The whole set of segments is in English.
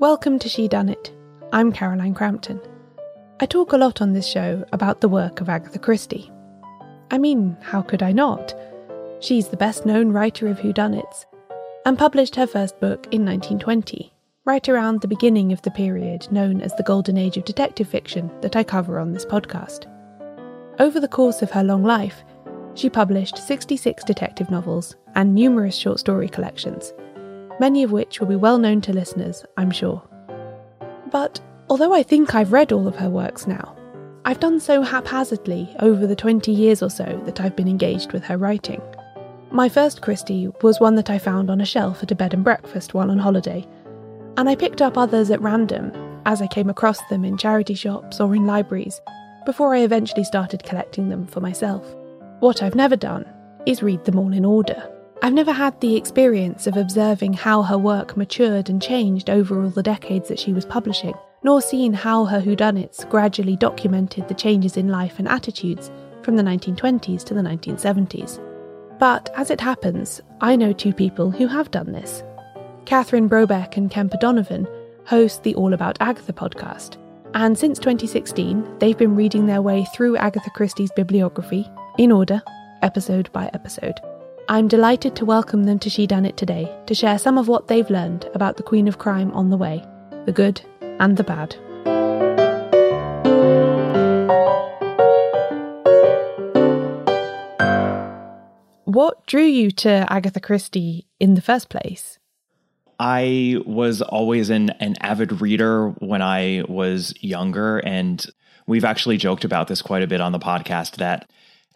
Welcome to She Done It. I'm Caroline Crampton. I talk a lot on this show about the work of Agatha Christie. I mean, how could I not? She's the best known writer of whodunits, and published her first book in 1920, right around the beginning of the period known as the Golden Age of detective fiction that I cover on this podcast. Over the course of her long life, she published 66 detective novels and numerous short story collections many of which will be well known to listeners, I'm sure. But although I think I've read all of her works now, I've done so haphazardly over the 20 years or so that I've been engaged with her writing. My first Christie was one that I found on a shelf at a bed and breakfast while on holiday, and I picked up others at random as I came across them in charity shops or in libraries before I eventually started collecting them for myself. What I've never done is read them all in order. I've never had the experience of observing how her work matured and changed over all the decades that she was publishing, nor seen how her whodunits gradually documented the changes in life and attitudes from the 1920s to the 1970s. But as it happens, I know two people who have done this. Catherine Brobeck and Kemper Donovan host the All About Agatha podcast, and since 2016, they've been reading their way through Agatha Christie's bibliography in order, episode by episode. I'm delighted to welcome them to She Done It today to share some of what they've learned about the Queen of Crime on the way, the good and the bad. What drew you to Agatha Christie in the first place? I was always an, an avid reader when I was younger, and we've actually joked about this quite a bit on the podcast that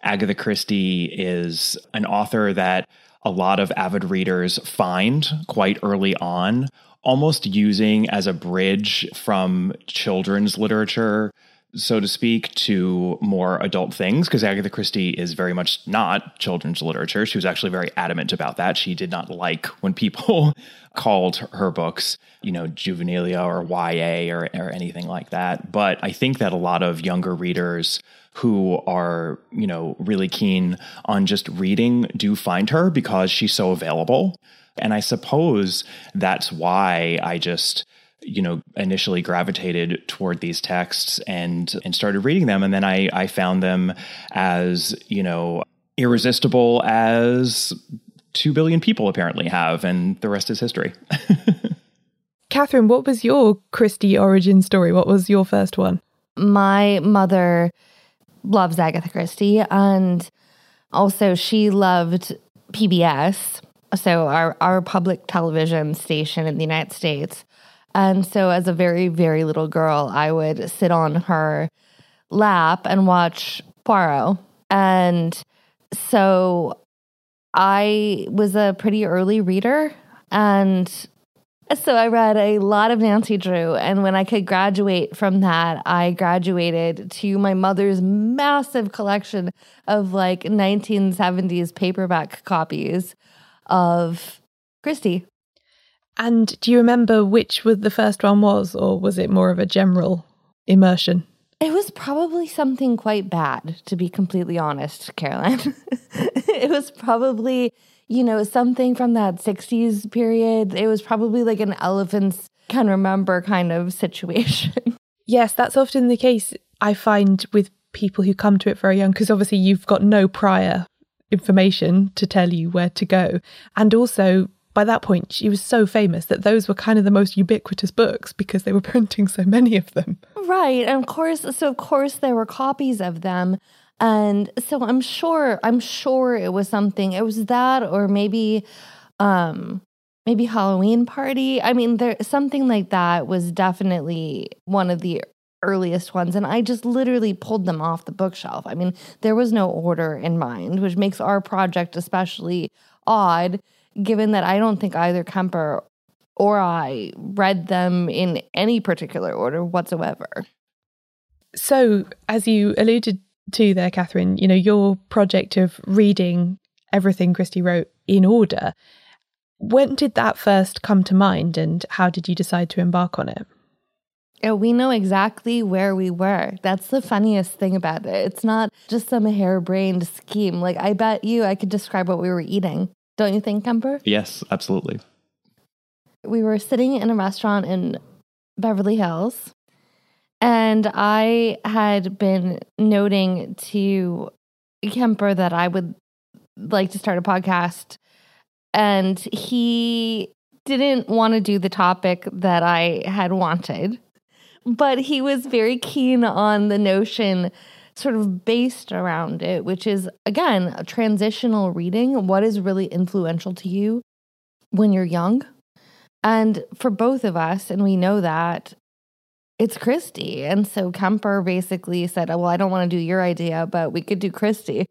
Agatha Christie is an author that a lot of avid readers find quite early on, almost using as a bridge from children's literature so to speak, to more adult things because Agatha Christie is very much not children's literature. She was actually very adamant about that. She did not like when people called her books, you know, juvenilia or YA or, or anything like that. But I think that a lot of younger readers who are, you know, really keen on just reading do find her because she's so available. And I suppose that's why I just you know initially gravitated toward these texts and and started reading them and then I I found them as you know irresistible as 2 billion people apparently have and the rest is history. Catherine, what was your Christie origin story? What was your first one? My mother loves Agatha Christie. And also, she loved PBS, so our, our public television station in the United States. And so, as a very, very little girl, I would sit on her lap and watch Poirot. And so, I was a pretty early reader. And so I read a lot of Nancy Drew. And when I could graduate from that, I graduated to my mother's massive collection of like 1970s paperback copies of Christie. And do you remember which was the first one was, or was it more of a general immersion? It was probably something quite bad, to be completely honest, Caroline. it was probably you know, something from that 60s period. It was probably like an elephants can remember kind of situation. Yes, that's often the case I find with people who come to it very young, because obviously you've got no prior information to tell you where to go. And also, by that point, she was so famous that those were kind of the most ubiquitous books because they were printing so many of them. Right. And of course, so of course, there were copies of them. And so I'm sure, I'm sure it was something, it was that, or maybe, um, maybe Halloween party. I mean, there something like that was definitely one of the earliest ones. And I just literally pulled them off the bookshelf. I mean, there was no order in mind, which makes our project especially odd, given that I don't think either Kemper or I read them in any particular order whatsoever. So, as you alluded to there, Catherine, you know, your project of reading everything Christie wrote in order. When did that first come to mind and how did you decide to embark on it? Yeah, we know exactly where we were. That's the funniest thing about it. It's not just some harebrained scheme. Like, I bet you I could describe what we were eating. Don't you think, Kemper? Yes, absolutely. We were sitting in a restaurant in Beverly Hills. And I had been noting to Kemper that I would like to start a podcast. And he didn't want to do the topic that I had wanted, but he was very keen on the notion sort of based around it, which is again, a transitional reading. What is really influential to you when you're young? And for both of us, and we know that it's Christie. And so Kemper basically said, oh, Well, I don't want to do your idea, but we could do Christie.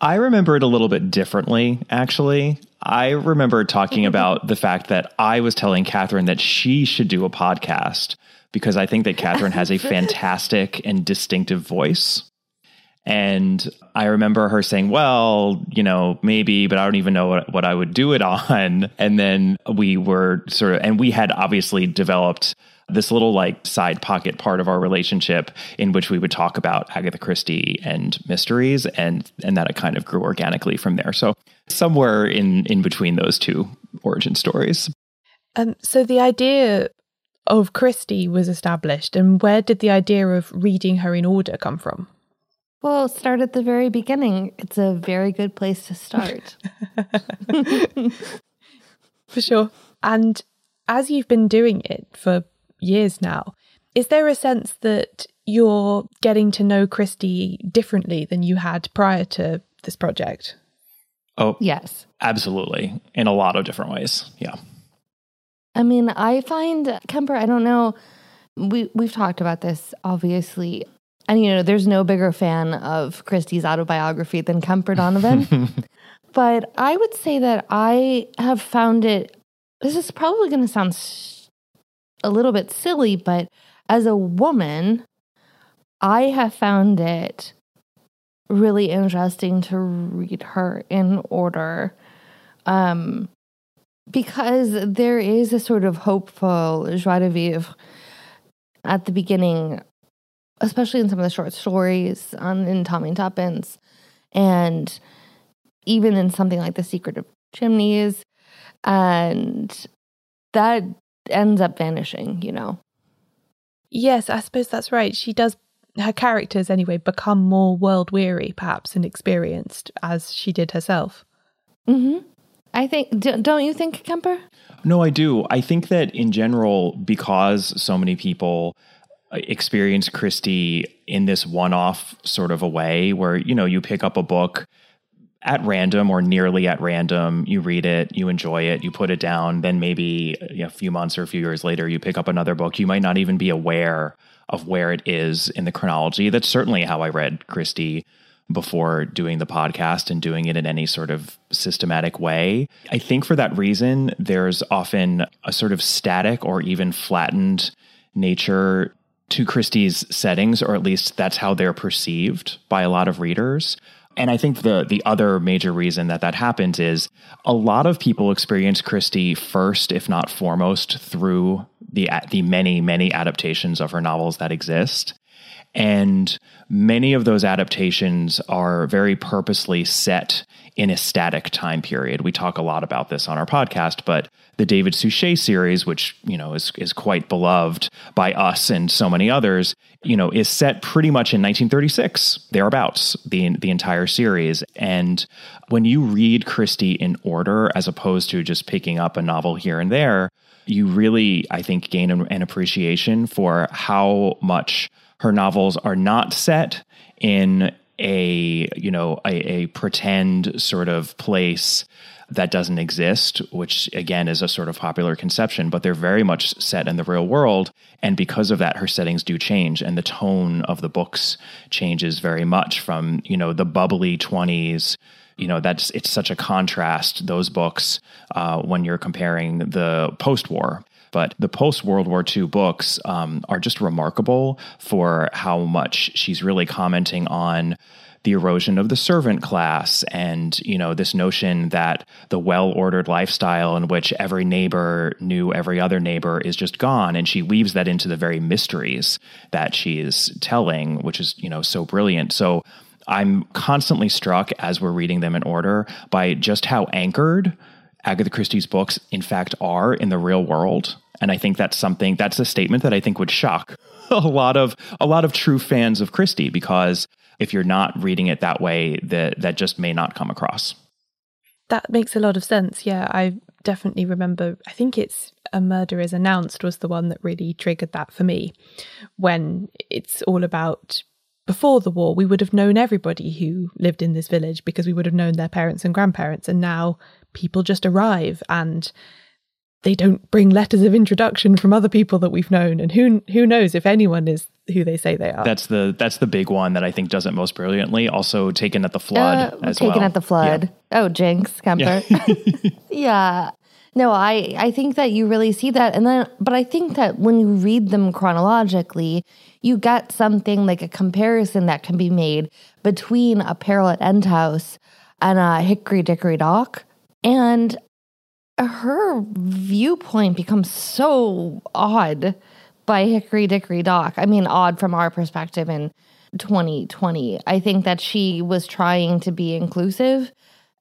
I remember it a little bit differently, actually. I remember talking about the fact that I was telling Catherine that she should do a podcast because I think that Catherine has a fantastic and distinctive voice. And I remember her saying, well, you know, maybe, but I don't even know what, what I would do it on. And then we were sort of, and we had obviously developed this little like side pocket part of our relationship in which we would talk about Agatha Christie and mysteries and and that it kind of grew organically from there. So somewhere in in between those two origin stories. Um so the idea of Christie was established and where did the idea of reading her in order come from? Well, start at the very beginning. It's a very good place to start. for sure. And as you've been doing it for years now. Is there a sense that you're getting to know Christie differently than you had prior to this project? Oh, yes. Absolutely. In a lot of different ways. Yeah. I mean, I find Kemper, I don't know, we we've talked about this obviously. And you know, there's no bigger fan of Christie's autobiography than Kemper Donovan. but I would say that I have found it this is probably going to sound a little bit silly, but as a woman, I have found it really interesting to read her in order. Um, because there is a sort of hopeful joie de vivre at the beginning, especially in some of the short stories on in Tommy and Tuppence, and even in something like The Secret of Chimneys. And that ends up vanishing, you know. Yes, I suppose that's right. She does her characters anyway become more world weary perhaps and experienced as she did herself. Mhm. I think don't you think Kemper? No, I do. I think that in general because so many people Uh, experience Christie in this one-off sort of a way where you know you pick up a book at random or nearly at random. You read it, you enjoy it, you put it down. Then maybe uh, a few months or a few years later, you pick up another book. You might not even be aware of where it is in the chronology. That's certainly how I read Christie before doing the podcast and doing it in any sort of systematic way. I think for that reason, there's often a sort of static or even flattened nature to Christie's settings, or at least that's how they're perceived by a lot of readers. And I think the the other major reason that that happens is a lot of people experience Christie first, if not foremost, through the the many many adaptations of her novels that exist. And many of those adaptations are very purposely set in a static time period. We talk a lot about this on our podcast, but the David Suchet series, which, you know, is is quite beloved by us and so many others, you know, is set pretty much in 1936, thereabouts, the the entire series. And when you read Christie in order as opposed to just picking up a novel here and there, you really, I think, gain an, an appreciation for how much her novels are not set in a you know a, a pretend sort of place that doesn't exist, which again is a sort of popular conception, but they're very much set in the real world. And because of that, her settings do change and the tone of the books changes very much from, you know, the bubbly 20s. You know, that's it's such a contrast, those books, uh, when you're comparing the post war but the post World War II books um, are just remarkable for how much she's really commenting on the erosion of the servant class and you know this notion that the well-ordered lifestyle in which every neighbor knew every other neighbor is just gone. And she weaves that into the very mysteries that she is telling which is you know so brilliant. So i'm constantly struck as we're reading them in order by just how anchored Agatha Christie's books, in fact, are in the real world. And I think that's something that's a statement that I think would shock a lot of a lot of true fans of Christie because if you're not reading it that way, that that just may not come across. That makes a lot of sense. Yeah, I definitely remember. I think it's a murder is announced was the one that really triggered that for me. When it's all about before the war, we would have known everybody who lived in this village because we would have known their parents and grandparents, and now people just arrive and they don't bring letters of introduction from other people that we've known and who who knows if anyone is who they say they are that's the that's the big one that i think does it most brilliantly also taken at the flood uh, as taken well. at the flood yeah. oh jinx Kemper. yeah. yeah no i i think that you really see that and then but i think that when you read them chronologically you get something like a comparison that can be made between a at end house and a hickory dickory dock and her viewpoint becomes so odd by Hickory Dickory Dock. I mean, odd from our perspective in 2020. I think that she was trying to be inclusive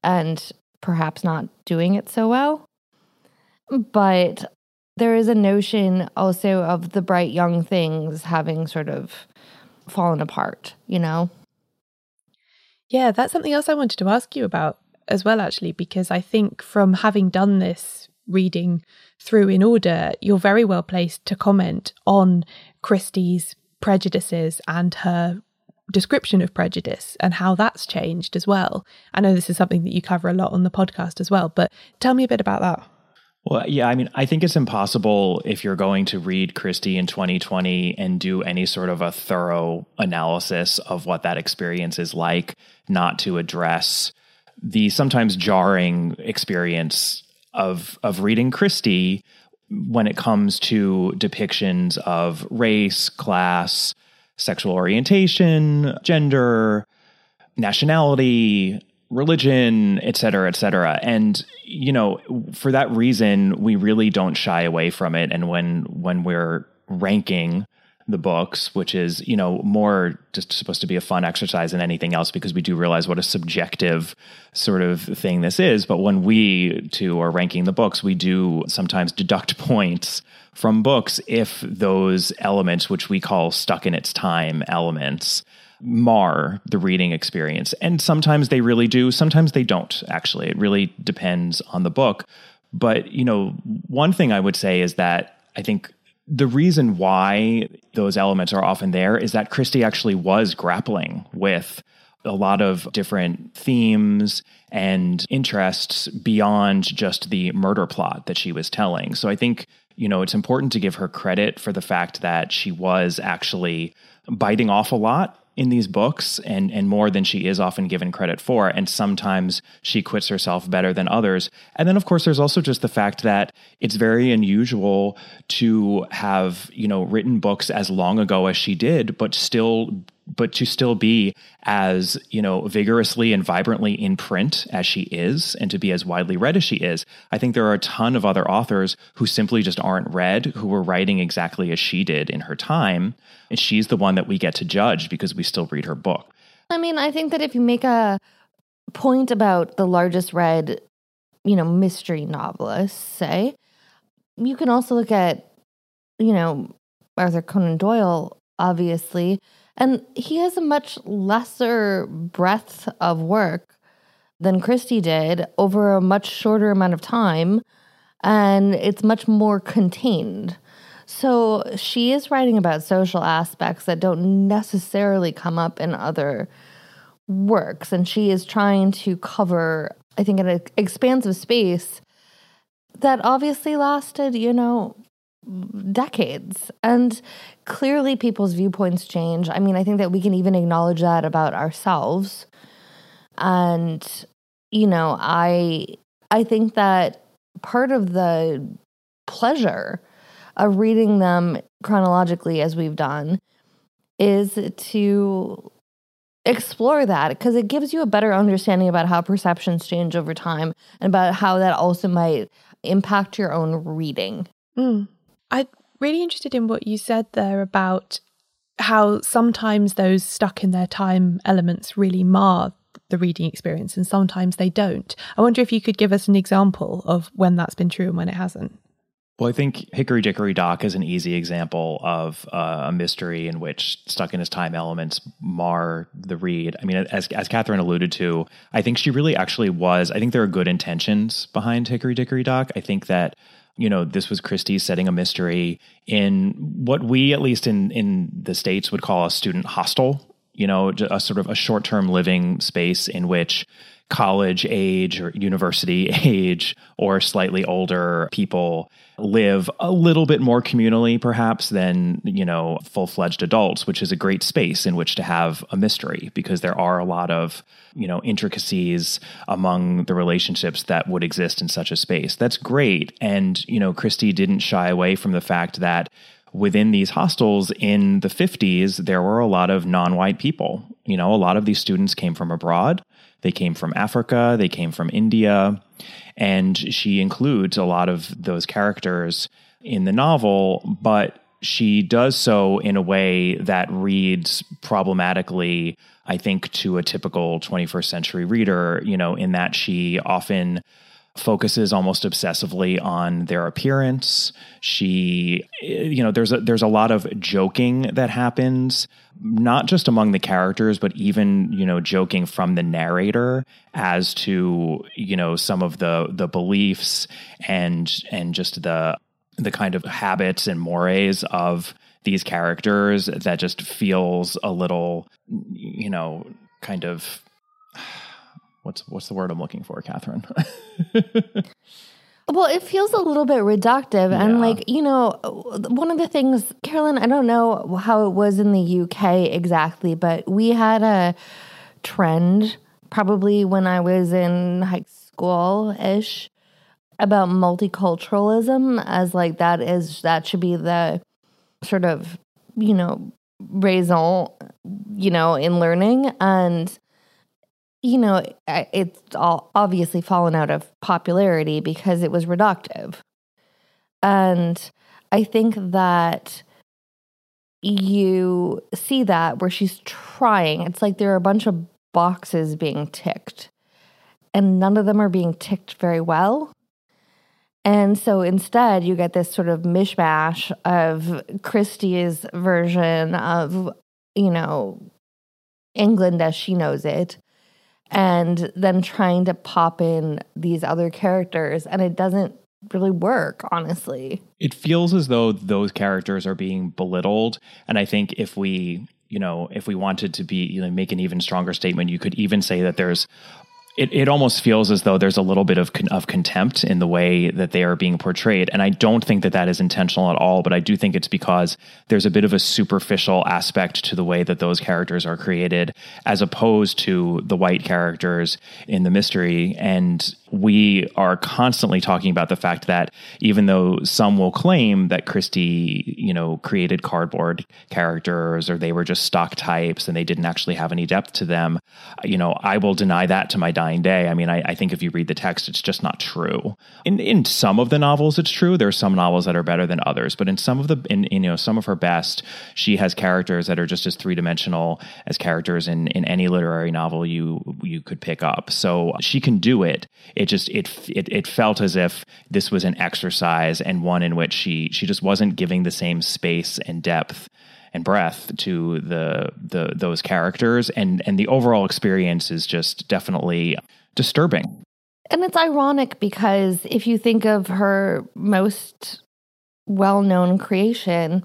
and perhaps not doing it so well. But there is a notion also of the bright young things having sort of fallen apart, you know? Yeah, that's something else I wanted to ask you about as well, actually, because I think from having done this reading through in order, you're very well placed to comment on Christie's prejudices and her description of prejudice and how that's changed as well. I know this is something that you cover a lot on the podcast as well, but tell me a bit about that. Well, yeah, I mean, I think it's impossible if you're going to read Christie in 2020 and do any sort of a thorough analysis of what that experience is like, not to address the sometimes jarring experience of of reading Christie when it comes to depictions of race, class, sexual orientation, gender, nationality, religion, et cetera, et cetera. And, you know, for that reason, we really don't shy away from it. And when when we're ranking the books, which is, you know, more just supposed to be a fun exercise than anything else because we do realize what a subjective sort of thing this is. But when we too are ranking the books, we do sometimes deduct points from books if those elements, which we call stuck in its time elements, mar the reading experience. And sometimes they really do, sometimes they don't, actually. It really depends on the book. But, you know, one thing I would say is that I think the reason why those elements are often there is that Christie actually was grappling with a lot of different themes and interests beyond just the murder plot that she was telling. So I think, you know, it's important to give her credit for the fact that she was actually biting off a lot in these books and and more than she is often given credit for. And sometimes she quits herself better than others. And then of course there's also just the fact that it's very unusual to have you know written books as long ago as she did but still but to still be as you know vigorously and vibrantly in print as she is and to be as widely read as she is i think there are a ton of other authors who simply just aren't read who were writing exactly as she did in her time and she's the one that we get to judge because we still read her book. I mean i think that if you make a point about the largest read you know mystery novelists say you can also look at you know arthur conan doyle obviously and he has a much lesser breadth of work than Christie did over a much shorter amount of time. And it's much more contained. So she is writing about social aspects that don't necessarily come up in other works. And she is trying to cover, I think, an expansive space that obviously lasted, you know, decades. And clearly people's viewpoints change. I mean, I think that we can even acknowledge that about ourselves. And you know, I I think that part of the pleasure of reading them chronologically as we've done is to explore that because it gives you a better understanding about how perceptions change over time and about how that also might impact your own reading. Mm. I'm really interested in what you said there about how sometimes those stuck in their time elements really mar the reading experience and sometimes they don't. I wonder if you could give us an example of when that's been true and when it hasn't. Well, I think Hickory Dickory Dock is an easy example of uh, a mystery in which stuck in his time elements mar the read. I mean, as as Catherine alluded to, I think she really actually was. I think there are good intentions behind Hickory Dickory Dock. I think that you know this was Christie setting a mystery in what we, at least in in the states, would call a student hostel. You know, a sort of a short term living space in which college age or university age or slightly older people live a little bit more communally perhaps than you know full-fledged adults which is a great space in which to have a mystery because there are a lot of you know intricacies among the relationships that would exist in such a space. That's great. And you know christie didn't shy away from the fact that within these hostels in the 50s there were a lot of non-white people. You know a lot of these students came from abroad they came from Africa, they came from India, and she includes a lot of those characters in the novel, but she does so in a way that reads problematically, I think, to a typical 21st century reader, you know, in that she often focuses almost obsessively on their appearance. She, you know, there's a, there's a lot of joking that happens, not just among the characters, but even you know, joking from the narrator as to you know some of the the beliefs and and just the the kind of habits and mores of these characters that just feels a little, you know, kind of what's what's the word I'm looking for, Catherine? Well, it feels a little bit reductive. Yeah. And, like, you know, one of the things, Carolyn, I don't know how it was in the UK exactly, but we had a trend probably when I was in high school ish about multiculturalism as like that is, that should be the sort of, you know, raison, you know, in learning. And, you know, it's all obviously fallen out of popularity because it was reductive. And I think that you see that where she's trying. It's like there are a bunch of boxes being ticked, and none of them are being ticked very well. And so instead, you get this sort of mishmash of Christie's version of, you know, England as she knows it and then trying to pop in these other characters and it doesn't really work honestly. It feels as though those characters are being belittled and i think if we you know if we wanted to be you know make an even stronger statement you could even say that there's it, it almost feels as though there's a little bit of con- of contempt in the way that they are being portrayed, and I don't think that that is intentional at all. But I do think it's because there's a bit of a superficial aspect to the way that those characters are created, as opposed to the white characters in the mystery. And we are constantly talking about the fact that even though some will claim that Christie, you know, created cardboard characters or they were just stock types and they didn't actually have any depth to them, you know, I will deny that to my dying day. I mean, I, I think if you read the text, it's just not true. In in some of the novels, it's true. There are some novels that are better than others, but in some of the, in, in you know, some of her best, she has characters that are just as three dimensional as characters in in any literary novel you you could pick up. So she can do it it just it, it it felt as if this was an exercise and one in which she she just wasn't giving the same space and depth and breadth to the the those characters and and the overall experience is just definitely disturbing. And it's ironic because if you think of her most well-known creation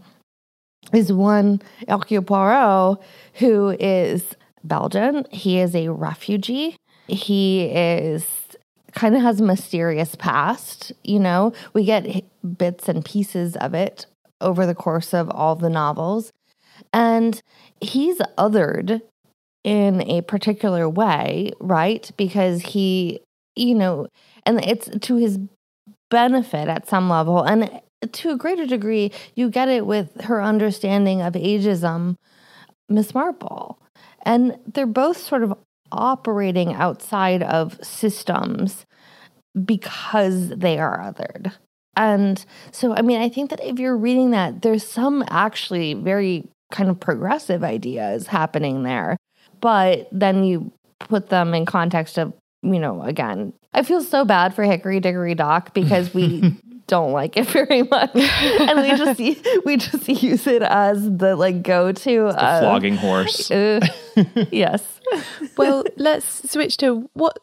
is one Hercule Poirot who is Belgian. He is a refugee. He is kind of has a mysterious past. You know, we get bits and pieces of it over the course of all the novels. And he's othered in a particular way, right? Because he, you know, and it's to his benefit at some level. And to a greater degree, you get it with her understanding of ageism, Miss Marple. And they're both sort of operating outside of systems because they are othered. And so, I mean, I think that if you're reading that, there's some actually very kind of progressive ideas happening there. But then you put them in context of, you know, again, I feel so bad for Hickory Dickory Dock because we don't like it very much, and we just we just use it as the like go to uh, flogging horse. Uh, yes. well, let's switch to what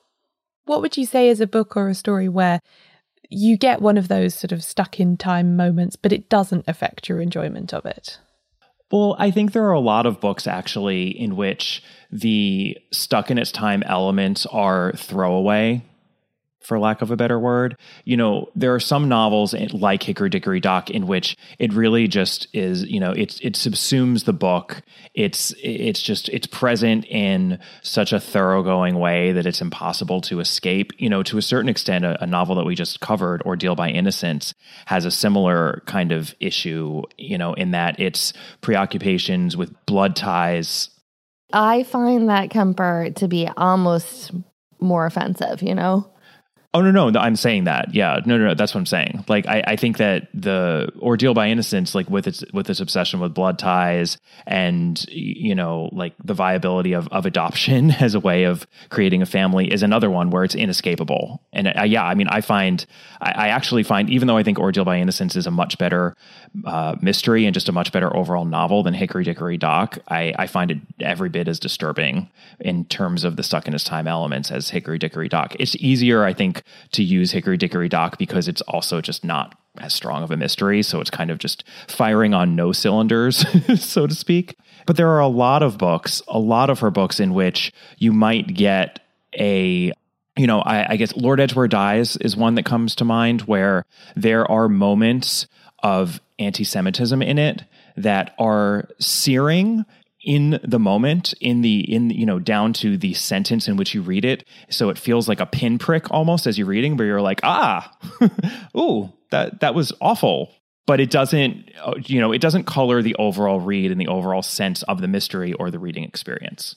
what would you say is a book or a story where you get one of those sort of stuck in time moments, but it doesn't affect your enjoyment of it? Well, I think there are a lot of books actually in which the stuck in its time elements are throwaway for lack of a better word. You know, there are some novels like Hickory Dickory Dock in which it really just is, you know, it it subsumes the book. It's it's just it's present in such a thoroughgoing way that it's impossible to escape. You know, to a certain extent, a, a novel that we just covered, Ordeal by Innocence, has a similar kind of issue. You know, in that its preoccupations with blood ties. I find that Kemper to be almost more offensive. You know. Oh no, no, no, I'm saying that. Yeah, no, no, no. That's what I'm saying. Like, I, I think that the ordeal by innocence, like with its with its obsession with blood ties and you know, like the viability of of adoption as a way of creating a family, is another one where it's inescapable. And uh, yeah, I mean, I find I, I, actually find even though I think ordeal by innocence is a much better uh, mystery and just a much better overall novel than Hickory Dickory Dock, I, I find it every bit as disturbing in terms of the stuck in his time elements as Hickory Dickory Dock. It's easier, I think to use Hickory Dickory Dock because it's also just not as strong of a mystery. So it's kind of just firing on no cylinders, so to speak. But there are a lot of books, a lot of her books in which you might get a you know, I, I, guess Lord Edgware Dies is one that comes to mind where there are moments of anti Semitism in it that are searing in the moment in the in you know down to the sentence in which you read it. So it feels like a pinprick almost as you're reading where you're like ah ooh that that was awful. But it doesn't you know it doesn't color the overall read and the overall sense of the mystery or the reading experience.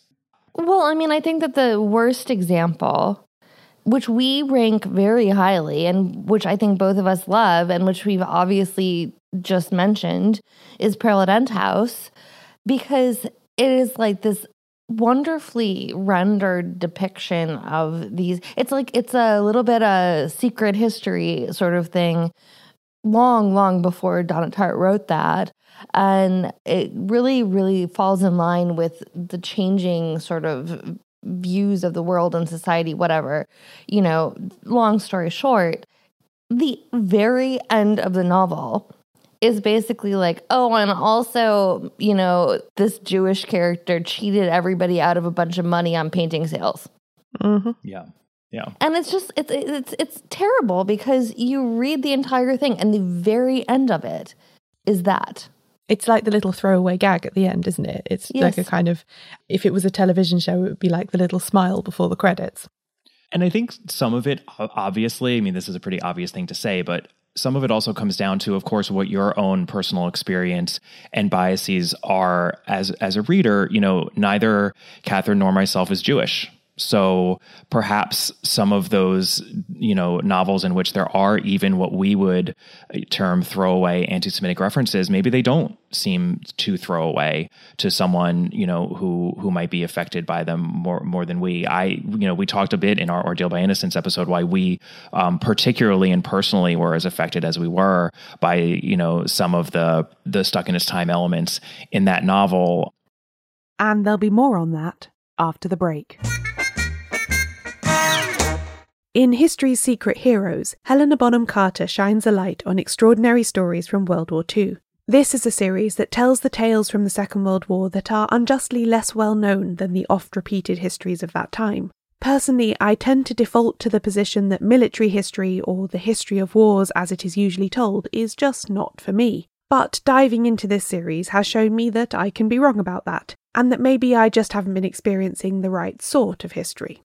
Well i mean i think that the worst example which we rank very highly and which i think both of us love and which we've obviously just mentioned is at End House because it is like this wonderfully rendered depiction of these it's like it's a little bit a secret history sort of thing long long before Donna Tartt wrote that. And it really really falls in line with the changing sort of views of the world and society whatever. You know long story short the very end of the novel is basically like, oh, and also, you know, this Jewish character cheated everybody out of a bunch of money on painting sales. Mm-hmm. Yeah. Yeah. And it's just it's it's it's terrible because you read the entire thing and the very end of it is that. It's like the little throwaway gag at the end, isn't it? It's yes. like a kind of if it was a television show, it would be like the little smile before the credits. And I think some of it obviously, I mean this is a pretty obvious thing to say, but some of it also comes down to of course what your own personal experience and biases are as as a reader. You know neither catherine nor myself is jewish so perhaps some of those, you know, novels in which there are even what we would term throwaway anti-Semitic references, maybe they don't seem too throwaway to someone, you know, who who might be affected by them more more than we. I, you know, we talked a bit in our Ordeal by Innocence episode why we, um, particularly and personally, were as affected as we were by, you know, some of the the stuck in its time elements in that novel. And there'll be more on that after the break. In History's Secret Heroes, Helena Bonham Carter shines a light on extraordinary stories from World War II. This is a series that tells the tales from the Second World War that are unjustly less well known than the oft repeated histories of that time. Personally, I tend to default to the position that military history, or the history of wars as it is usually told, is just not for me. But diving into this series has shown me that I can be wrong about that, and that maybe I just haven't been experiencing the right sort of history.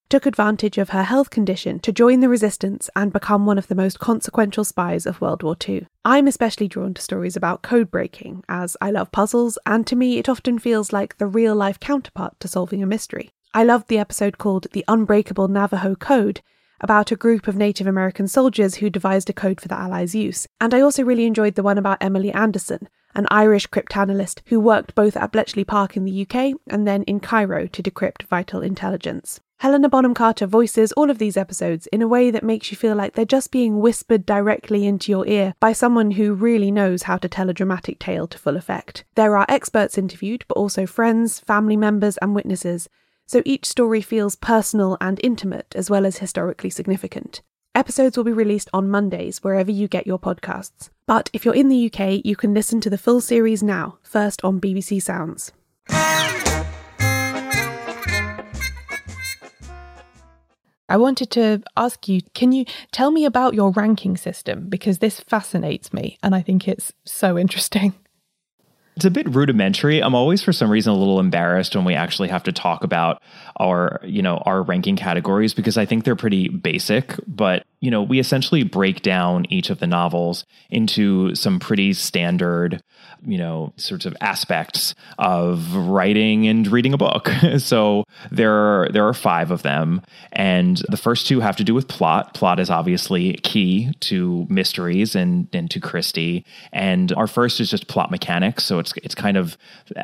took advantage of her health condition to join the resistance and become one of the most consequential spies of World War II. I'm especially drawn to stories about code breaking, as I love puzzles, and to me, it often feels like the real life counterpart to solving a mystery. I loved the episode called The Unbreakable Navajo Code, about a group of Native American soldiers who devised a code for the Allies' use. And I also really enjoyed the one about Emily Anderson, an Irish cryptanalyst who worked both at Bletchley Park in the UK and then in Cairo to decrypt vital intelligence. Helena Bonham Carter voices all of these episodes in a way that makes you feel like they're just being whispered directly into your ear by someone who really knows how to tell a dramatic tale to full effect. There are experts interviewed, but also friends, family members, and witnesses, so each story feels personal and intimate as well as historically significant. Episodes will be released on Mondays wherever you get your podcasts. But if you're in the UK, you can listen to the full series now, first on BBC Sounds. I wanted to ask you can you tell me about your ranking system? Because this fascinates me and I think it's so interesting. It's a bit rudimentary. I'm always for some reason a little embarrassed when we actually have to talk about our, you know, our ranking categories because I think they're pretty basic, but you know, we essentially break down each of the novels into some pretty standard, you know, sorts of aspects of writing and reading a book. so there are, there are five of them, and the first two have to do with plot. Plot is obviously key to mysteries and and to Christie. And our first is just plot mechanics. So it's it's kind of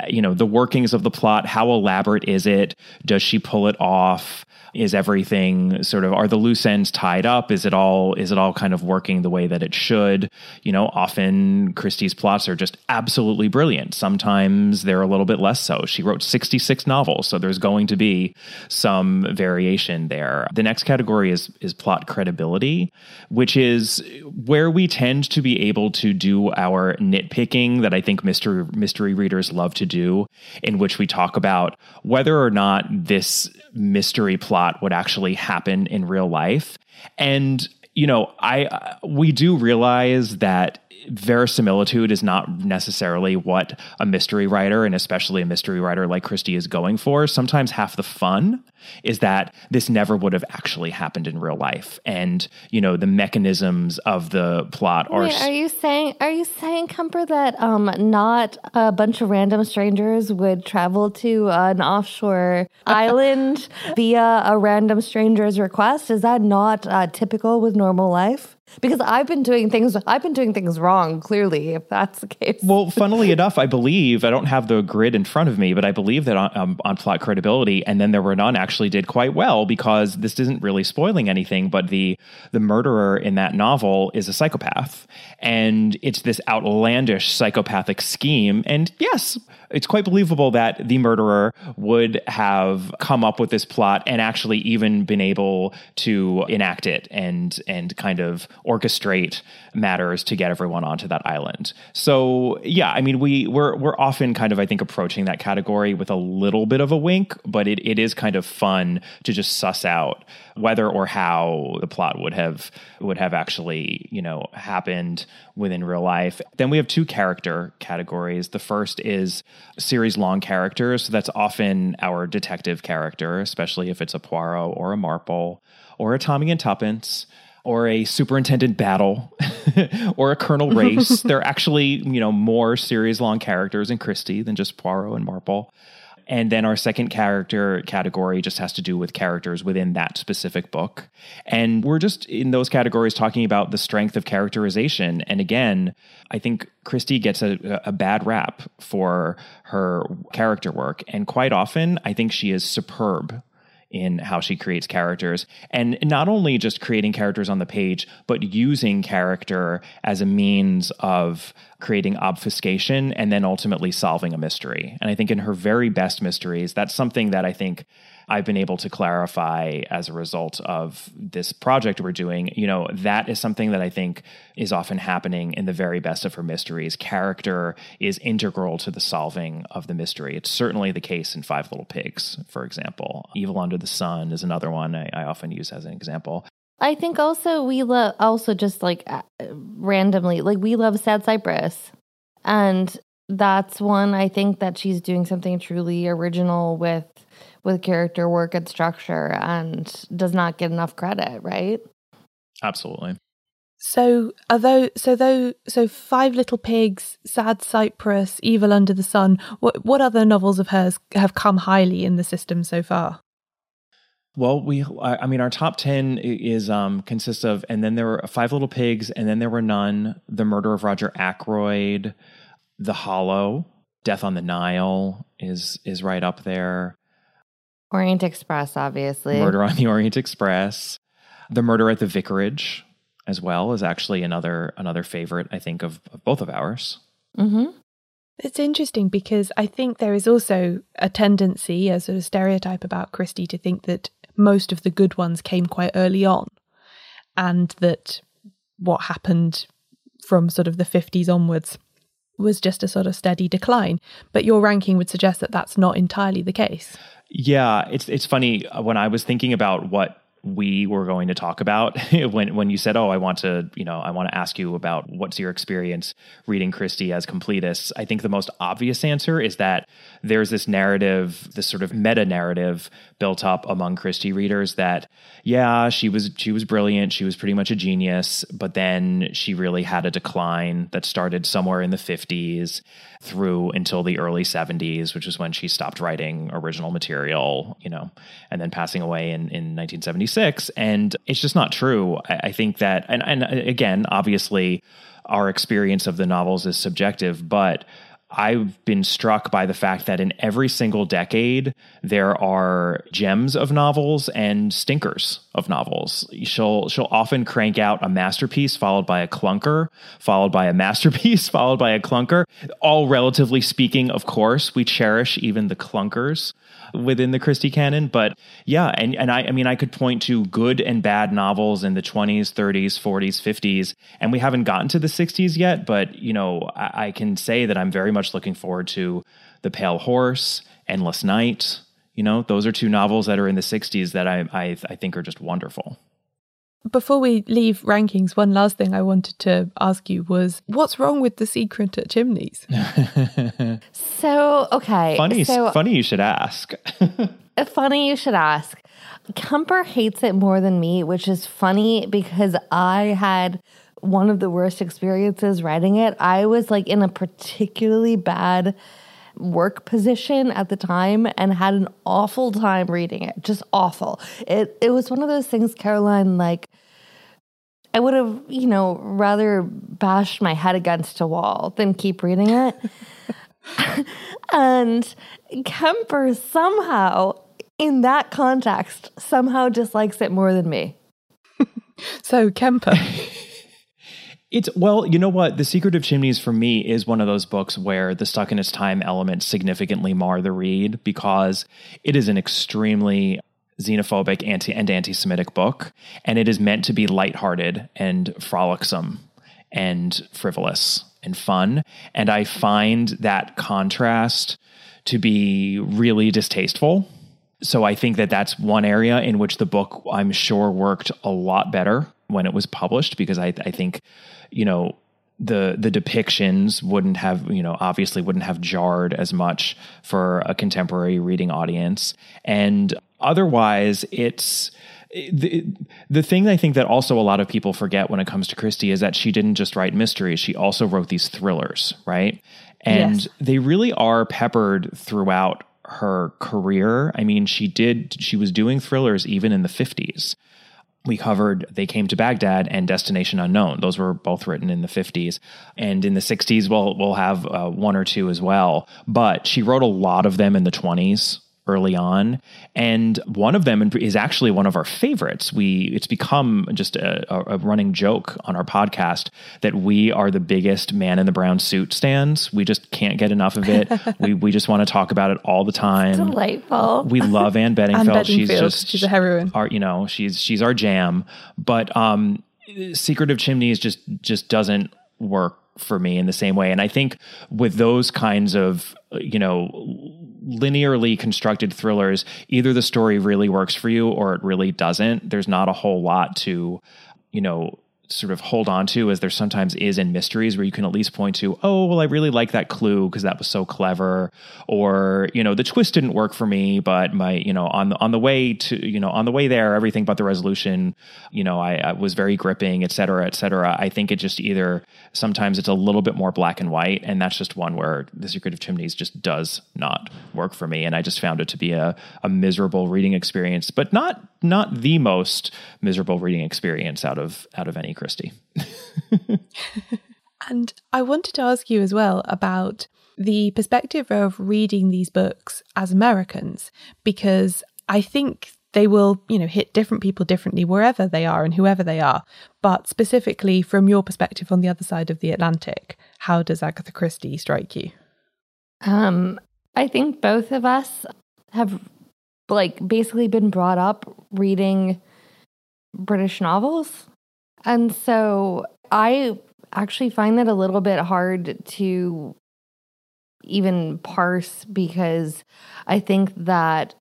you know the workings of the plot. How elaborate is it? Does she pull it off? Is everything sort of are the loose ends tied up? Is it all is it all kind of working the way that it should? You know, often Christie's plots are just absolutely brilliant. Sometimes they're a little bit less so. She wrote 66 novels, so there's going to be some variation there. The next category is is plot credibility, which is where we tend to be able to do our nitpicking that I think mystery mystery readers love to do, in which we talk about whether or not this mystery plot would actually happen in real life. And you know, I we do realize that verisimilitude is not necessarily what a mystery writer and especially a mystery writer like Christie is going for. Sometimes half the fun is that this never would have actually happened in real life. And you know the mechanisms of the plot are Wait, are you saying are you saying Kemper that um not a bunch of random strangers would travel to an offshore island via a random stranger's request? Is that not uh, typical with normal life because I've been doing things I've been doing things wrong clearly if that's the case. Well, funnily enough, I believe I don't have the grid in front of me, but I believe that on, um, on plot credibility and then there were none actually did quite well because this isn't really spoiling anything, but the the murderer in that novel is a psychopath and it's this outlandish psychopathic scheme and yes, it's quite believable that the murderer would have come up with this plot and actually even been able to enact it and and kind of orchestrate matters to get everyone onto that island. So yeah, I mean we we're we're often kind of I think approaching that category with a little bit of a wink, but it, it is kind of fun to just suss out whether or how the plot would have would have actually, you know, happened within real life. Then we have two character categories. The first is series long characters. So that's often our detective character, especially if it's a Poirot or a Marple or a Tommy and Tuppence or a superintendent battle or a colonel race they're actually you know more series long characters in christie than just poirot and marple and then our second character category just has to do with characters within that specific book. And we're just in those categories talking about the strength of characterization. And again, I think Christie gets a, a bad rap for her character work. And quite often, I think she is superb in how she creates characters and not only just creating characters on the page but using character as a means of creating obfuscation and then ultimately solving a mystery and i think in her very best mysteries that's something that i think I've been able to clarify as a result of this project we're doing, you know, that is something that I think is often happening in the very best of her mysteries. Character is integral to the solving of the mystery. It's certainly the case in Five Little Pigs, for example. Evil Under the Sun is another one I, I often use as an example. I think also we love also just like uh, randomly like we love Sad Cypress, and that's one I think that she's doing something truly original with with character work and structure and does not get enough credit, right? Absolutely. So, although, so though, so Five Little Pigs, Sad Cypress, Evil Under the Sun. What what other novels of hers have come highly in the system so far? Well, we, I mean, our top 10 is, um, consists of, and then there were Five Little Pigs, and then there were none, The Murder of Roger Ackroyd, The Hollow, Death on the Nile is, is right up there. Orient Express, obviously. Murder on the Orient Express. The Murder at the Vicarage as well is actually another, another favorite, I think, of, of both of ours. Mm-hmm. It's interesting because I think there is also a tendency, a sort of stereotype about Christie to think that most of the good ones came quite early on, and that what happened from sort of the 50s onwards was just a sort of steady decline. But your ranking would suggest that that's not entirely the case. Yeah, it's it's funny uh, when I was thinking about what we were going to talk about when when you said, "Oh, I want to, you know, I want to ask you about what's your experience reading Christie as completists." I think the most obvious answer is that there's this narrative, this sort of meta narrative built up among Christie readers that yeah, she was she was brilliant, she was pretty much a genius, but then she really had a decline that started somewhere in the 50s through until the early 70s, which is when she stopped writing original material, you know, and then passing away in, in 1976. And it's just not true. I, I think that, and, and uh, again, obviously, our experience of the novels is subjective, but I've been struck by the fact that in every single decade, there are gems of novels and stinkers of novels. She'll she'll often crank out a masterpiece followed by a clunker, followed by a masterpiece, followed by a clunker. All relatively speaking, of course, we cherish even the clunkers within the Christie canon. But yeah, and, and I, I mean, I could point to good and bad novels in the 20s, 30s, 40s, 50s, and we haven't gotten to the 60s yet. But, you know, I, I can say that I'm very much looking forward to The Pale Horse, Endless Night. You know, those are two novels that are in the 60s that I, I, I think are just wonderful. Before we leave rankings, one last thing I wanted to ask you was what's wrong with the secret at Chimneys? so, okay. Funny, so, funny you should ask. Uh, funny you should ask. Kemper hates it more than me, which is funny because I had one of the worst experiences writing it. I was like in a particularly bad work position at the time and had an awful time reading it. Just awful. It it was one of those things, Caroline, like I would have, you know, rather bashed my head against a wall than keep reading it. and Kemper somehow, in that context, somehow dislikes it more than me. so Kemper. It's well, you know what? The Secret of Chimneys for me is one of those books where the stuck in its time elements significantly mar the read because it is an extremely xenophobic anti and anti-Semitic book, and it is meant to be lighthearted and frolicsome and frivolous and fun. And I find that contrast to be really distasteful. So I think that that's one area in which the book I'm sure worked a lot better when it was published because I, I think you know the the depictions wouldn't have you know obviously wouldn't have jarred as much for a contemporary reading audience and otherwise it's the, the thing I think that also a lot of people forget when it comes to Christie is that she didn't just write mysteries, she also wrote these thrillers, right? And yes. they really are peppered throughout her career. I mean, she did, she was doing thrillers even in the 50s we covered They Came to Baghdad and Destination Unknown. Those were both written in the 50s. And in the 60s, we'll, we'll have uh, one or two as well. But she wrote a lot of them in the 20s early on. And one of them is actually one of our favorites. We it's become just a, a, running joke on our podcast that we are the biggest man in the brown suit stands. We just can't get enough of it. We we just want to talk about it all the time. It's delightful. We love anne Beddingfeld, Beddingfeld. she's just she's a heroine. our you know she's she's our jam. But um secret of chimneys just just doesn't work for me in the same way. And i think with those kinds of you know linearly constructed thrillers, either the story really works for you or it really doesn't. There's not a whole lot to, you know, sort of hold on to as there sometimes is in mysteries where you can at least point to oh well i really like that clue because that was so clever or you know the twist didn't work for me but my you know on the on the way to you know on the way there everything but the resolution you know i, I was very gripping et cetera et cetera. I think it just either sometimes it's a little bit more black and white and that's just one where the secret of chimneys just does not work for me and i just found it to be a, a miserable reading experience but not not the most miserable reading experience out of out of any Christie. and I wanted to ask you as well about the perspective of reading these books as Americans, because I think they will, you know, hit different people differently wherever they are and whoever they are. But specifically from your perspective on the other side of the Atlantic, how does Agatha Christie strike you? Um, I think both of us have like basically been brought up reading British novels. And so I actually find that a little bit hard to even parse because I think that,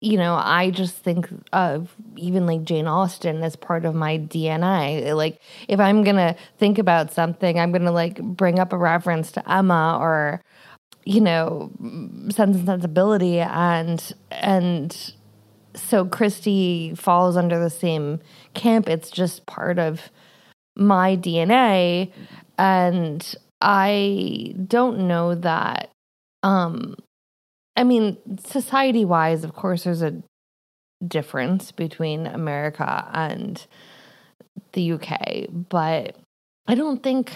you know, I just think of even like Jane Austen as part of my DNA. Like, if I'm going to think about something, I'm going to like bring up a reference to Emma or, you know, Sense and Sensibility and, and, so Christie falls under the same camp. It's just part of my DNA. And I don't know that um I mean, society wise, of course there's a difference between America and the UK, but I don't think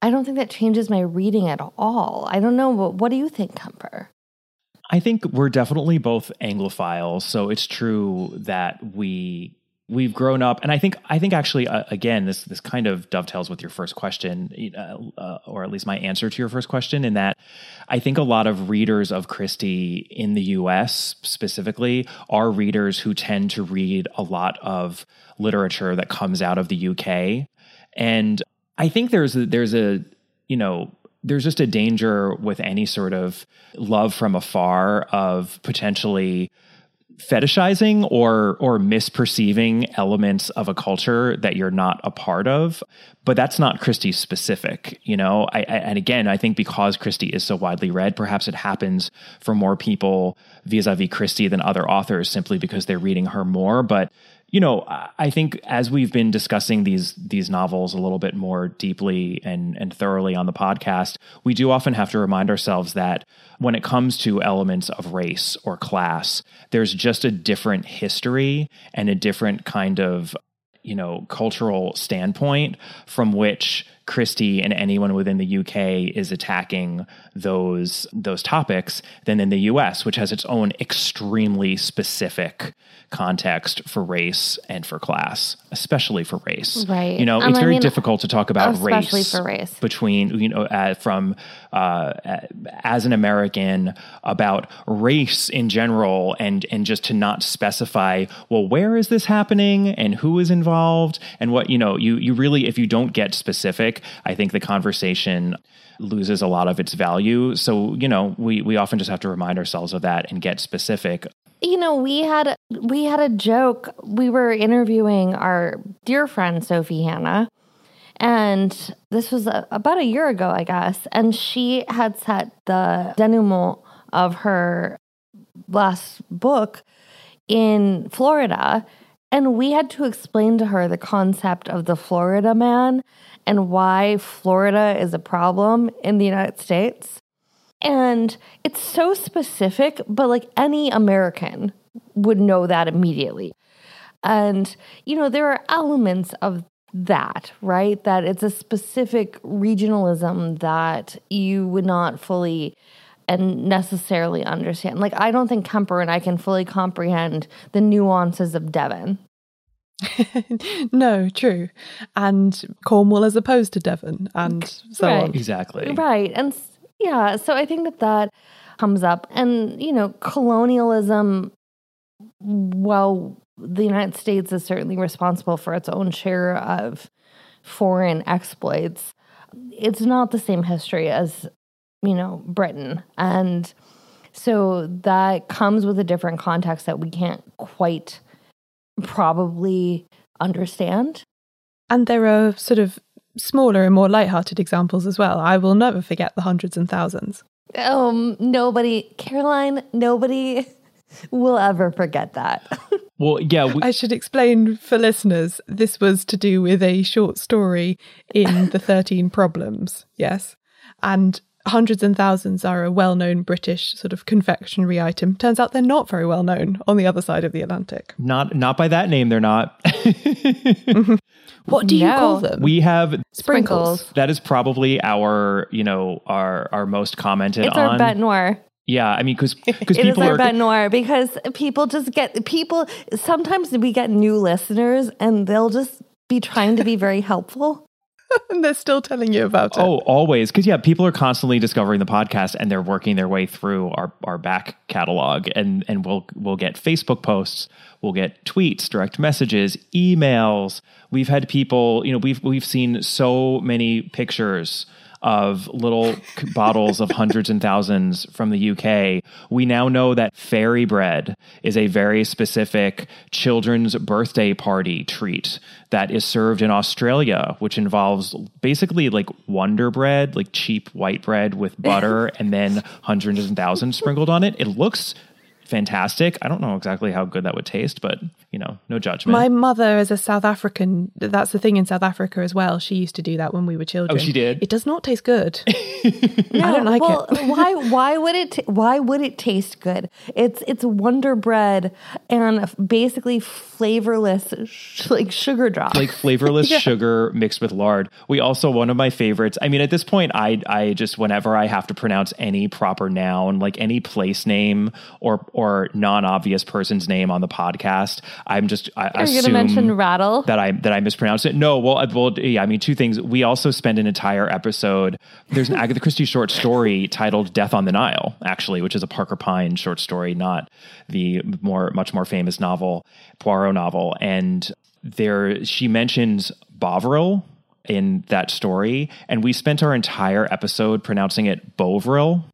I don't think that changes my reading at all. I don't know what what do you think, Kemper? I think we're definitely both Anglophiles, so it's true that we we've grown up, and I think I think actually uh, again this this kind of dovetails with your first question, uh, uh, or at least my answer to your first question, in that I think a lot of readers of Christie in the U.S. specifically are readers who tend to read a lot of literature that comes out of the U.K. and I think there's a, there's a you know there's just a danger with any sort of love from afar of potentially fetishizing or or misperceiving elements of a culture that you're not a part of. But that's not christie specific you know? I, I, and again i think because christie is so widely read perhaps it happens for more people vis-a-vis christie than other authors simply because they're reading her more. But you know, I think as we've been discussing these these novels a little bit more deeply and and thoroughly on the podcast, we do often have to remind ourselves that when it comes to elements of race or class, there's just a different history and a different kind of you know cultural standpoint from which Christie and anyone within the UK is attacking those those topics than in the US, which has its own extremely specific context for race and for class, especially for race. Right. You know, Um, it's I very mean, difficult to talk about especially race, for race. between you know uh, from uh, as an American about race in general and and just to not specify well where is this happening and who is involved and what you know you you really if you don't get specific I think the conversation loses a lot of its value so you know we we often just have to remind ourselves of that and get specific You know, we had we had a joke. We were interviewing our dear friend Sophie Hannah, and this was a, about a year ago, I guess. And she had set the denouement of her last book in Florida, and we had to explain to her the concept of the Florida man and why Florida is a problem in the United States. And it's so specific, but like any American would know that immediately. And, you know, there are elements of that, right? That it's a specific regionalism that you would not fully and necessarily understand. Like, I don't think Kemper and I can fully comprehend the nuances of Devon. no, true. And Cornwall as opposed to Devon and so Right. on. exactly Right. And yeah, so I think that that comes up. And, you know, colonialism, well, the United States is certainly responsible for its own share of foreign exploits. It's not the same history as, you know, Britain. And so that comes with a different context that we can't quite probably understand. And there are sort of smaller and more light-hearted examples as well. I will never forget the hundreds and thousands. Um, nobody, Caroline, nobody will ever forget that. Well, yeah, we, I should explain for listeners this was to do with a short story in the 13 Problems, yes. And hundreds and thousands are a well known British sort of confectionery item. Turns out they're not very well known on the other side of the Atlantic. not not by that name. They're not. Mm-hmm. What do you No. call them? we have Sprinkles. that is probably our you know our our most commented It's on. our bête noire. Yeah, I mean because because It is people our are bête noire because people just get people. Sometimes we get new listeners and they'll just be trying to be very helpful. and they're still telling you about it. Oh, always. Because yeah, people are constantly discovering the podcast and they're working their way through our, our back catalog and, and we'll we'll get Facebook posts, we'll get tweets, direct messages, emails. We've had people, you know, we've we've seen so many pictures of little bottles of hundreds and thousands from the UK. We now know that fairy bread is a very specific children's birthday party treat that is served in Australia, which involves basically like Wonder Bread, like cheap white bread with butter and then hundreds and thousands sprinkled on it. It looks fantastic. I don't know exactly how good that would taste, but you know, no judgment. My mother is a South African. That's the thing in South Africa as well. She used to do that when we were children. Oh, she did? It does not taste good. No, I don't like well, it. why? Why would it? T- why would it taste good? It's it's Wonder Bread and basically flavorless, sh- like sugar drops. like flavorless sugar mixed with lard. We also one of my favorites. I mean, at this point, I I just whenever I have to pronounce any proper noun, like any place name or or non obvious person's name on the podcast, I'm just I Are you going to mention rattle? that I that I mispronounced it. No, well, uh, well, yeah. I mean, two things. We also spend an entire episode. There's an Agatha Christie short story titled "Death on the Nile," actually, which is a Parker Pyne short story, not the more much more famous novel, Poirot novel. And there, she mentions Bovril in that story, and we spent our entire episode pronouncing it Bovril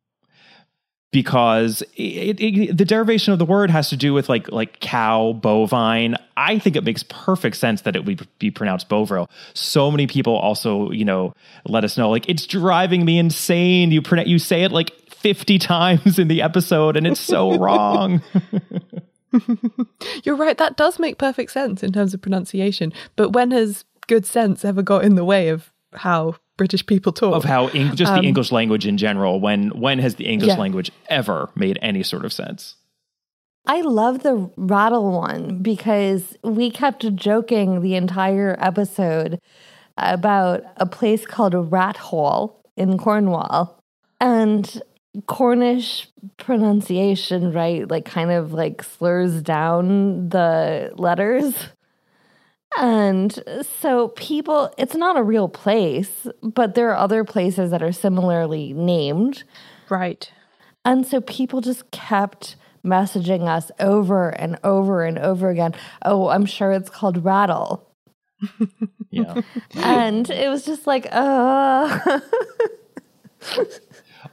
because it, it, the derivation of the word has to do with like like cow bovine i think it makes perfect sense that it would be pronounced bovril so many people also you know let us know like it's driving me insane you pronounce you say it like 50 times in the episode and it's so wrong You're right. That does make perfect sense in terms of pronunciation. But when has good sense ever got in the way of how British people talk? of how Eng- just the um, english language in general when when has the english Yeah. language ever made any sort of sense I love the rattle one because we kept joking the entire episode about a place called Rat Hole in Cornwall. And Cornish pronunciation, right, like kind of like slurs down the letters. And so people, it's not a real place, but there are other places that are similarly named. right. And so people just kept messaging us over and over and over again. Oh, I'm sure it's called rattle. yeah And it was just like, uh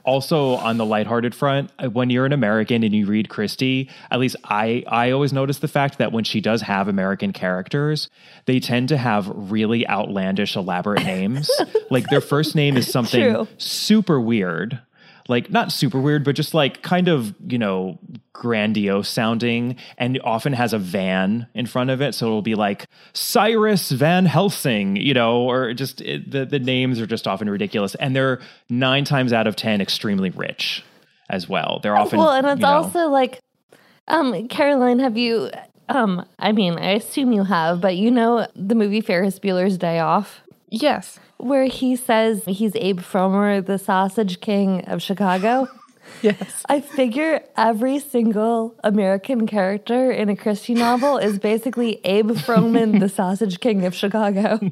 also on the lighthearted front uh, when you're an american and you read christie at least i i always notice the fact that when she does have american characters they tend to have really outlandish elaborate names like their first name is something True. super weird like not super weird but just like kind of you know grandiose sounding and often has a van in front of it so it'll be like cyrus van helsing you know or just it, the, the names are just often ridiculous and they're nine times out of ten extremely rich as well they're often well, and it's you know- also like, um, Caroline, have you, um, I mean, I assume you have, but you know the movie Ferris Bueller's Day Off? Yes. Where he says he's Abe Froman, the sausage king of Chicago. Yes. I figure every single American character in a Christie novel is basically Abe Froman, the sausage king of Chicago.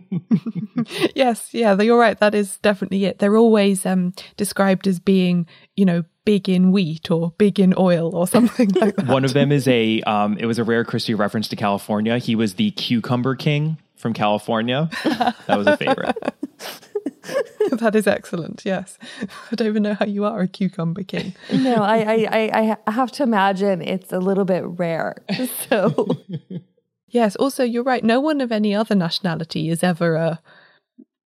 Yes. Yeah. You're right. That is definitely it. They're always um, described as being, you know, big in wheat or big in oil or something like that. one of them is a um, it was a rare christie reference to california he was the cucumber king from california that was a favorite that is excellent. Yes. I don't even know how you are a cucumber king. No, I, I, I, I have to imagine it's a little bit rare. So Yes, also, you're right. No one of any other nationality is ever a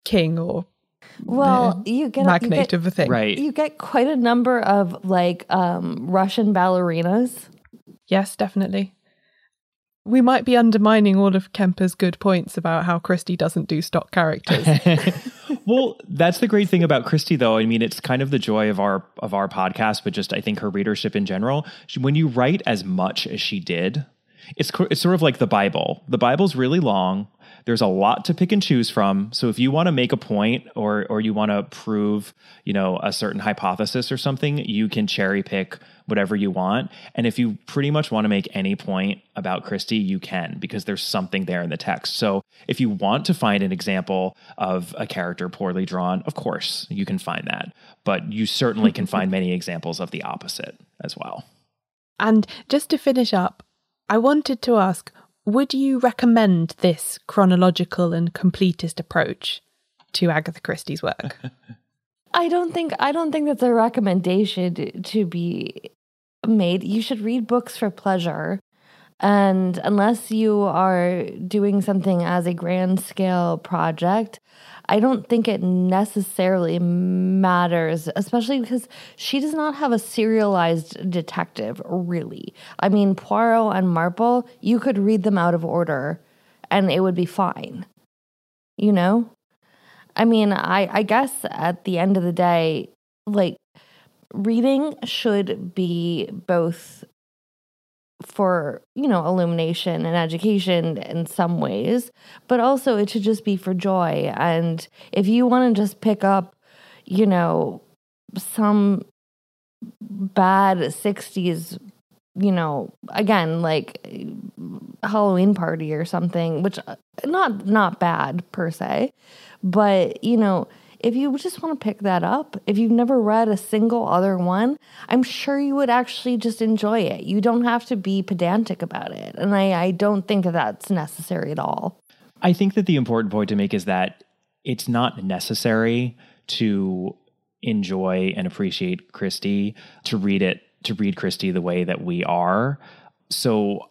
king or well, you get magnate you get, of a thing. Right. You get quite a number of like um, Russian ballerinas. Yes, definitely. We might be undermining all of Kemper's good points about how Christie doesn't do stock characters. Well, that's the great thing about Christie, though. I mean, it's kind of the joy of our of our podcast, but just I think her readership in general. She, when you write as much as she did, it's it's sort of like the Bible. The Bible's really long. There's a lot to pick and choose from. So if you want to make a point or or you want to prove, you know, a certain hypothesis or something, you can cherry pick whatever you want. And if you pretty much want to make any point about Christie, you can because there's something there in the text. So if you want to find an example of a character poorly drawn, of course, you can find that. But you certainly can find many examples of the opposite as well. And just to finish up, I wanted to ask would you recommend this chronological and completist approach to Agatha Christie's work? I don't think I don't think that's a recommendation to be made. You should read books for pleasure. And unless you are doing something as a grand scale project, I don't think it necessarily matters, especially because she does not have a serialized detective, really. I mean, Poirot and Marple, you could read them out of order and it would be fine. You know? I mean, I, I guess at the end of the day, like, reading should be both for you know illumination and education in some ways but also it should just be for joy. And if you want to just pick up you know some bad 60s you know again like halloween party or something which uh, not not bad per se but you know if you just want to pick that up, if you've never read a single other one, I'm sure you would actually just enjoy it. You don't have to be pedantic about it. And I, I don't think that that's necessary at all. I think that the important point to make is that it's not necessary to enjoy and appreciate Christie, to read it, to read Christie the way that we are. So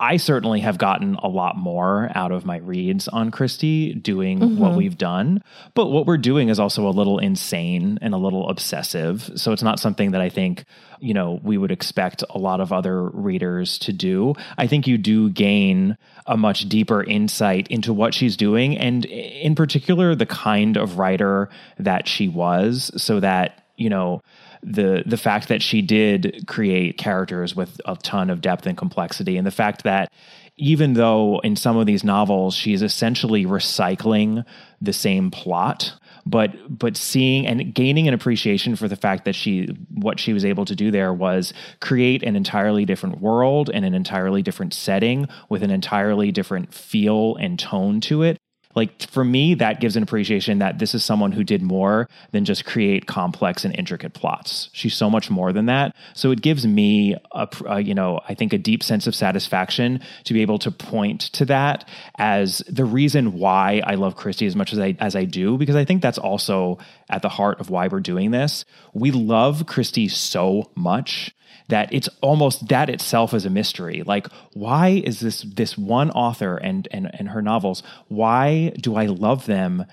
I certainly have gotten a lot more out of my reads on Christie doing mm-hmm. what we've done. But what we're doing is also a little insane and a little obsessive. So it's not something that I think, you know, we would expect a lot of other readers to do. I think you do gain a much deeper insight into what she's doing and in particular the kind of writer that she was so that, you know, the the fact that she did create characters with a ton of depth and complexity, and the fact that even though in some of these novels she's essentially recycling the same plot but but seeing and gaining an appreciation for the fact that she what she was able to do there was create an entirely different world and an entirely different setting with an entirely different feel and tone to it like for me, that gives an appreciation that this is someone who did more than just create complex and intricate plots. She's so much more than that. So it gives me a, a, you know, I think a deep sense of satisfaction to be able to point to that as the reason why I love Christie as much as I as I do, because I think that's also at the heart of why we're doing this. We love Christie so much that it's almost that itself is a mystery. Like, why is this this one author and and and her novels? Why do I love them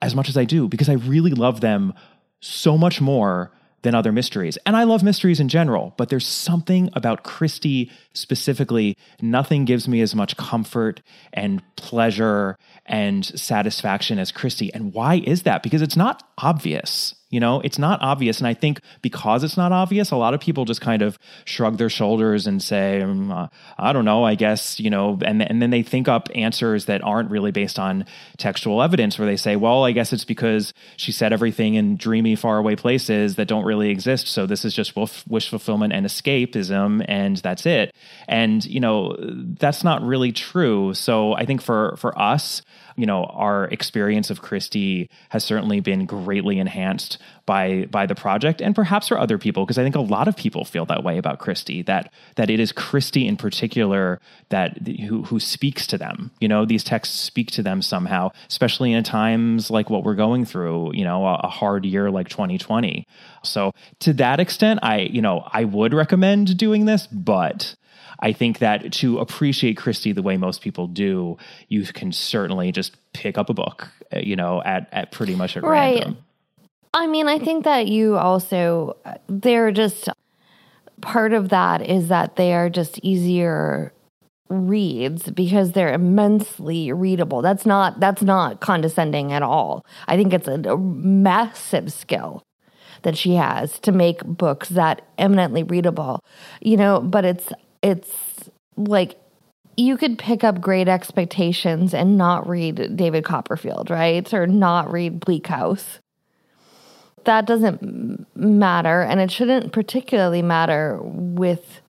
as much as I do? Because I really love them so much more than other mysteries. And I love mysteries in general, but there's something about Christie specifically. Nothing gives me as much comfort and pleasure and satisfaction as Christie. And why is that? Because it's not obvious. You know, it's not obvious. And I think because it's not obvious, a lot of people just kind of shrug their shoulders and say, um, uh, I don't know, I guess, you know, and, and then they think up answers that aren't really based on textual evidence where they say, well, I guess it's because she said everything in dreamy, faraway places that don't really exist. So this is just wish fulfillment and escapism, and that's it. And, you know, that's not really true. So I think for, for us, you know, our experience of Christie has certainly been greatly enhanced by by the project and perhaps for other people because I think a lot of people feel that way about Christie that that it is Christie in particular that who who speaks to them. You know, these texts speak to them somehow, especially in times like what we're going through, you know, a, a hard year like 2020. So to that extent, I, you know, I would recommend doing this, but I think that to appreciate Christie the way most people do, you can certainly just pick up a book, uh, you know, at, at pretty much at Right. random. I mean, I think that you also, they're just part of that is that they are just easier reads because they're immensely readable. That's not that's not condescending at all. I think it's a, a massive skill that she has to make books that eminently readable. You know, but it's it's like you could pick up Great Expectations and not read David Copperfield, right? Or not read Bleak House that doesn't matter and it shouldn't particularly matter with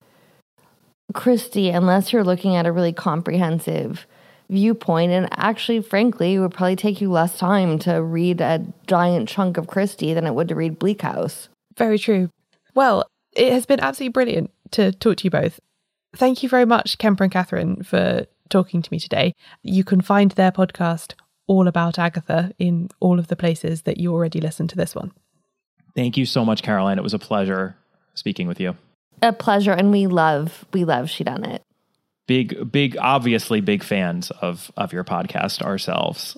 Christie unless you're looking at a really comprehensive viewpoint and actually frankly it would probably take you less time to read a giant chunk of Christie than it would to read Bleak House. Very true. Well, it has been absolutely brilliant to talk to you both. Thank you very much, Kemper and Catherine, for talking to me today. You can find their podcast all about Agatha in all of the places that you already listened to this one. Thank you so much, Caroline. It was a pleasure speaking with you. A pleasure and we love we love Shedunnit. Big, big, obviously big fans of of your podcast ourselves.